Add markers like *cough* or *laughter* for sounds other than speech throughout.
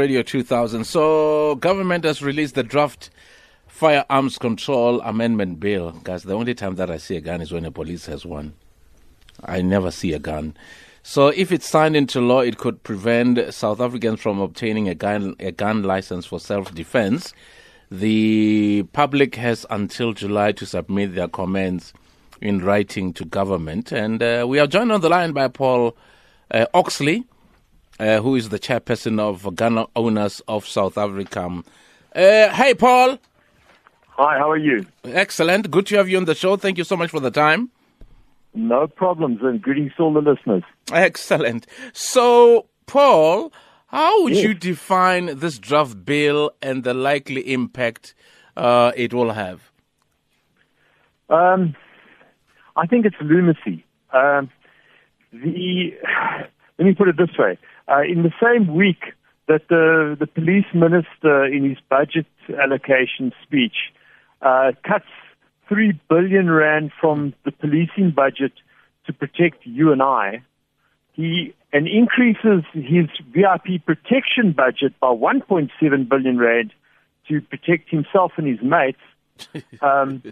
Radio 2000. So, government has released the draft firearms control amendment bill. Guys, the only time that I see a gun is when a police has one. I never see a gun. So, if it's signed into law, it could prevent South Africans from obtaining a gun, a gun license for self defense. The public has until July to submit their comments in writing to government. And uh, we are joined on the line by Paul uh, Oxley uh, who is the chairperson of Gun Owners of South Africa. Uh, hey, Paul. Hi, how are you? Excellent. Good to have you on the show. Thank you so much for the time. No problems, and greetings to all the listeners. Excellent. So, Paul, how would yes. you define this draft bill and the likely impact uh, it will have? Um, I think it's lunacy. Um, the *sighs* let me put it this way: uh, in the same week that the, the police minister, in his budget allocation speech, uh, cuts three billion rand from the policing budget to protect you and I, he and increases his VIP protection budget by 1.7 billion rand to protect himself and his mates. *laughs* Um,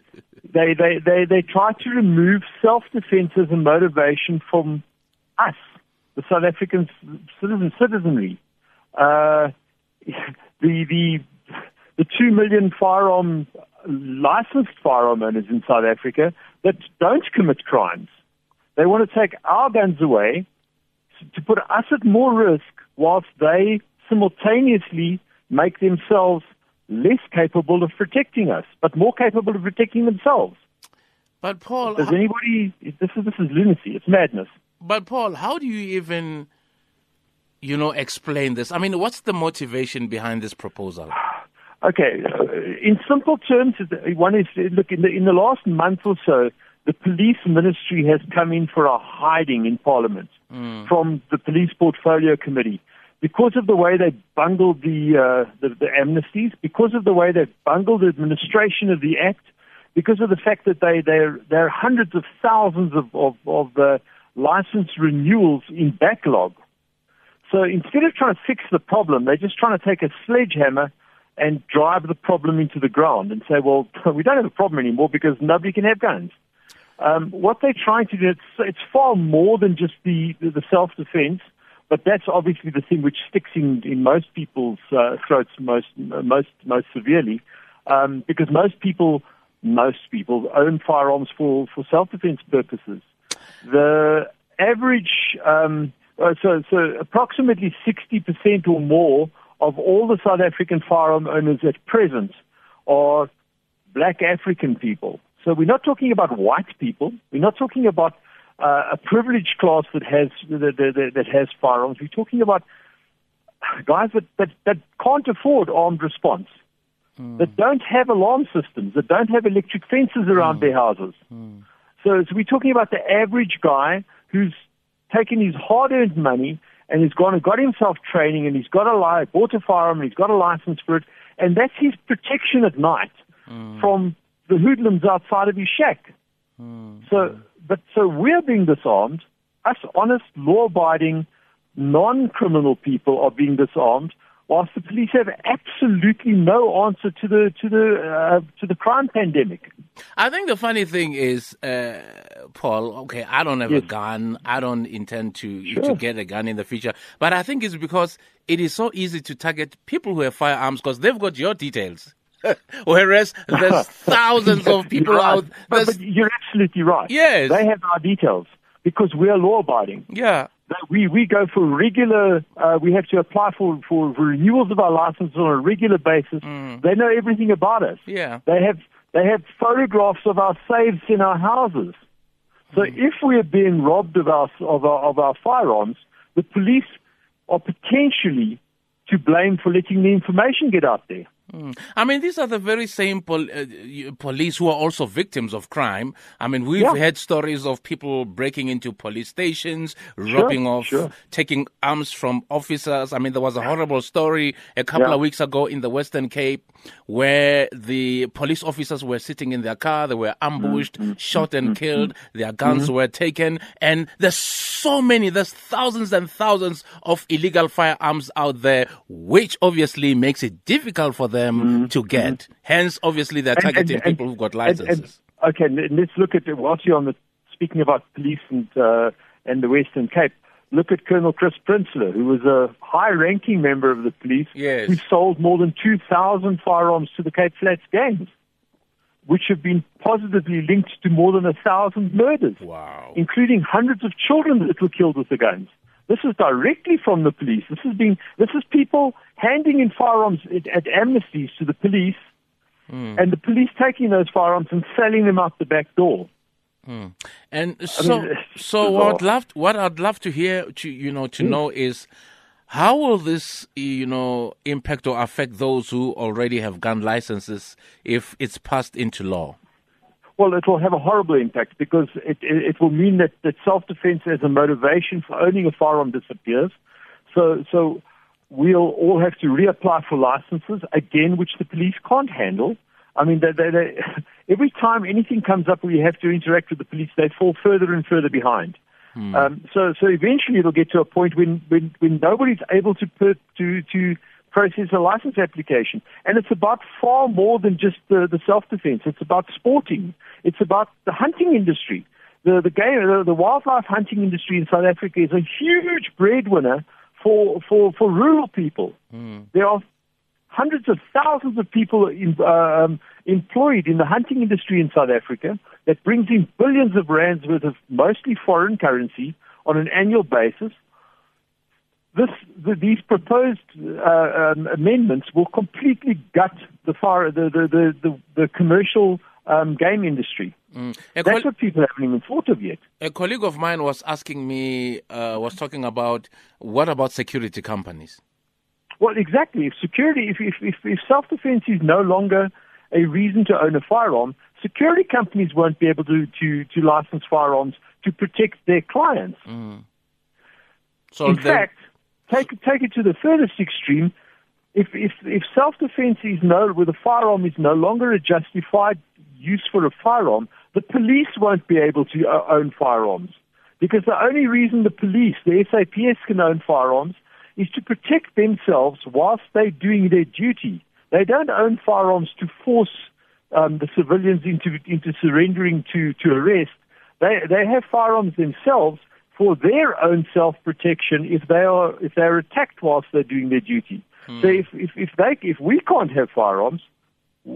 they, they, they, they try to remove self-defense as a motivation from us the South African citizen citizenry. Uh, *laughs* the the the two million firearm licensed firearm owners in South Africa that don't commit crimes. They want to take our guns away to put us at more risk whilst they simultaneously make themselves less capable of protecting us, but more capable of protecting themselves. But Paul, does anybody? This is this is lunacy. It's madness. But Paul, how do you even, you know, explain this? I mean, what's the motivation behind this proposal? *sighs* Okay, uh, in simple terms, one is look in the in the last month or so, the police ministry has come in for a hiding in Parliament mm. from the police portfolio committee because of the way they bungled the, uh, the the amnesties, because of the way they bungled the administration of the act, because of the fact that they there there are hundreds of thousands of of, of uh, license renewals in backlog. So instead of trying to fix the problem, they're just trying to take a sledgehammer and drive the problem into the ground and say, well, *laughs* we don't have a problem anymore because nobody can have guns. Um, what they're trying to do, it's, it's far more than just the, the self-defense, but that's obviously the thing which sticks in, in most people's uh, throats most, most, most severely, um, because most people, most people own firearms for, for self-defense purposes. The average, um, uh, so, so approximately 60% or more of all the South African firearm owners at present are black African people. So we're not talking about white people. We're not talking about uh, a privileged class that has that, that, that, has firearms. We're talking about guys that, that, that can't afford armed response, mm. that don't have alarm systems, that don't have electric fences around mm. their houses. Mm. So, so we're talking about the average guy who's taken his hard-earned money and he's gone and got himself training and he's got a li- bought a firearm and he's got a license for it, and that's his protection at night mm. from the hoodlums outside of his shack. Mm. So, but so we're being disarmed. Us honest, law-abiding, non-criminal people are being disarmed whilst the police have absolutely no answer to the to the uh, to the crime pandemic. I think the funny thing is, uh, Paul. Okay, I don't have yes. a gun. I don't intend to sure. to get a gun in the future. But I think it's because it is so easy to target people who have firearms because they've got your details. *laughs* Whereas there's *laughs* thousands of people right. out. But, but, you're absolutely right. Yes, they have our details because we are law abiding. Yeah we, we go for regular, uh, we have to apply for, for renewals of our licenses on a regular basis. Mm. They know everything about us. Yeah. They have, they have photographs of our safes in our houses. So mm. if we are being robbed of our, of our, of our firearms, the police are potentially to blame for letting the information get out there. I mean, these are the very same pol- uh, police who are also victims of crime. I mean, we've Yeah. heard stories of people breaking into police stations, robbing off, sure. taking arms from officers. I mean, there was a horrible story a couple Yeah. of weeks ago in the Western Cape where the police officers were sitting in their car, they were ambushed, Mm-hmm. shot and killed, their guns were taken, and there's so many, there's thousands and thousands of illegal firearms out there, which obviously makes it difficult for them to get. Hence, obviously, they're Mm-hmm. Targeting and- and- people who've got and- and- licenses. okay, let's look at whilst you're on the speaking about police and uh, and the Western Cape. Look at Colonel Chris Prinsloo, who was a high-ranking member of the police, Yes. who sold more than 2,000 firearms to the Cape Flats gangs, which have been positively linked to more than a thousand murders, Wow. including hundreds of children that were killed with the guns. This is directly from the police. This is being this is people handing in firearms at, at amnesties to the police, hmm. and the police taking those firearms and selling them out the back door. Hmm. And so, it's so what I'd love, what I'd love to hear, to you know, to hmm. know is how will this, you know, impact or affect those who already have gun licenses if it's passed into law? Well, it will have a horrible impact because it, it, it will mean that, that self-defense as a motivation for owning a firearm disappears. So, so we'll all have to reapply for licenses again, which the police can't handle. I mean, they, they, they, *laughs* every time anything comes up where you have to interact with the police, they fall further and further behind. Um, so, so eventually it'll get to a point when, when, when nobody's able to put, to, to process a license application. And it's about far more than just the, the self-defense. It's about sporting. It's about the hunting industry. The, the game, the, the wildlife hunting industry in South Africa is a huge breadwinner for, for, for rural people. There are hundreds of thousands of people in, um, employed in the hunting industry in South Africa that brings in billions of rands worth of mostly foreign currency on an annual basis. This, the, these proposed uh, um, amendments will completely gut the, far, the, the, the, the, commercial um, game industry. A, That's col- what people haven't even thought of yet. a colleague of mine was asking me, uh, was talking about what about security companies? Well, exactly. If security, if, if, if, if self-defense is no longer a reason to own a firearm, security companies won't be able to, to, to license firearms to protect their clients. So In the- fact, take, take it to the furthest extreme. If, if, if self-defense is no, with a firearm is no longer a justified use for a firearm, the police won't be able to uh, own firearms. Because the only reason the police, the SAPS can own firearms is to protect themselves whilst they're doing their duty. They don't own firearms to force um, the civilians into, into surrendering to, to arrest. They, they have firearms themselves for their own self-protection if they are, if they're attacked whilst they're doing their duty. So if, if, if they, if we can't have firearms,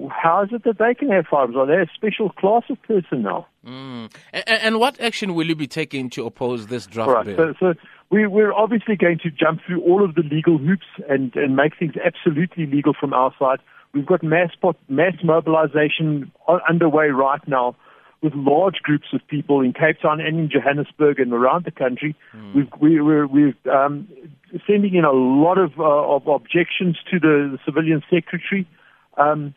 how is it that they can have firearms? Are they a special class of personnel? now? Mm. A- a- and what action will you be taking to oppose this draft right. bill? So, so we, we're obviously going to jump through all of the legal hoops and, and make things absolutely legal from our side. We've got mass mass mobilization underway right now with large groups of people in Cape Town and in Johannesburg and around the country. We've, we, we're, we're um, sending in a lot of, uh, of objections to the, the civilian secretary. Um,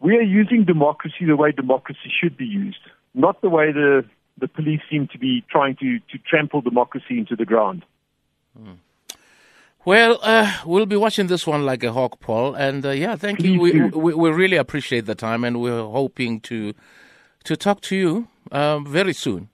we are using democracy the way democracy should be used, not the way the, the police seem to be trying to, to trample democracy into the ground. Well, uh, we'll be watching this one like a hawk, Paul. And uh, yeah, thank you. We, we we really appreciate the time, and we're hoping to to talk to you um, very soon.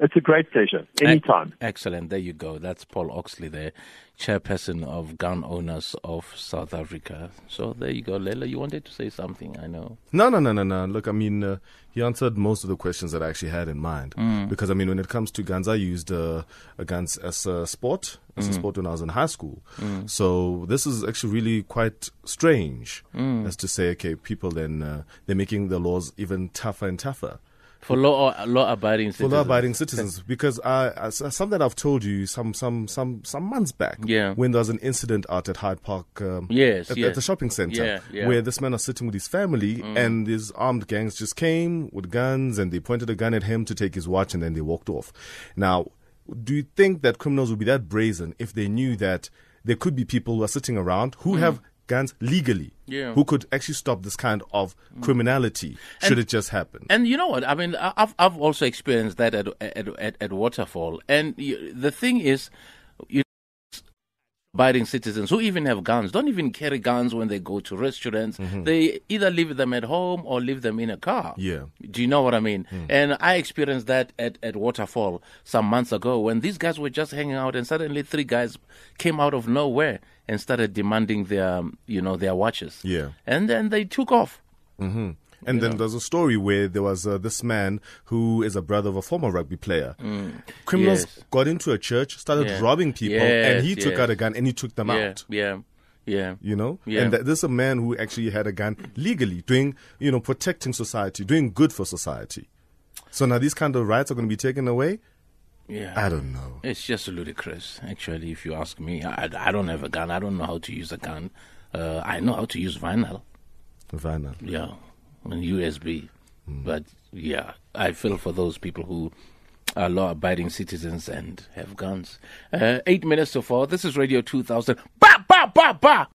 It's a great pleasure. Anytime. Excellent. There you go. That's Paul Oxley, there, chairperson of Gun Owners of South Africa. So there you go, Lela. You wanted to say something, I know. No, no, no, no, no. Look, I mean, uh, he answered most of the questions that I actually had in mind. Because, I mean, when it comes to guns, I used uh, a guns as a sport, as a sport when I was in high school. So this is actually really quite strange as to say, okay, people then, uh, they're making the laws even tougher and tougher. For law law abiding For citizens. law-abiding citizens, because I, I, something that I've told you some some some some months back, Yeah. when there was an incident out at Hyde Park, um, Yes, at, yes. at the shopping center, Yeah, yeah. where this man was sitting with his family, and these armed gangs just came with guns, and they pointed a gun at him to take his watch, and then they walked off. Now, do you think that criminals would be that brazen if they knew that there could be people who are sitting around who have guns legally, Yeah. who could actually stop this kind of criminality mm. should it just happen. And you know what? I mean, I've I've also experienced that at at at, at Waterfall. And you, the thing is, you abiding citizens who even have guns don't even carry guns when they go to restaurants. Mm-hmm. They either leave them at home or leave them in a car. Yeah. Do you know what I mean? Mm. And I experienced that at, at Waterfall some months ago when these guys were just hanging out and suddenly three guys came out of nowhere and started demanding their, you know, their watches. Yeah. And then they took off. Mm-hmm. And then there's a story where there was uh, this man who is a brother of a former rugby player. Criminals Yes. got into a church, started Yeah. robbing people, and he Yes, took out a gun and he took them Yeah, out. yeah, yeah. You know, Yeah. and th- this is a man who actually had a gun legally, doing you know protecting society, doing good for society. So now these kind of rights are going to be taken away. Yeah. I don't know. It's just ludicrous, actually, if you ask me. I, I don't have a gun. I don't know how to use a gun. Uh, I know how to use vinyl, Vinyl. yeah, and USB. But yeah, I feel for those people who are law abiding citizens and have guns. Uh, eight minutes to four. This is Radio 2000. Ba, ba, ba, ba!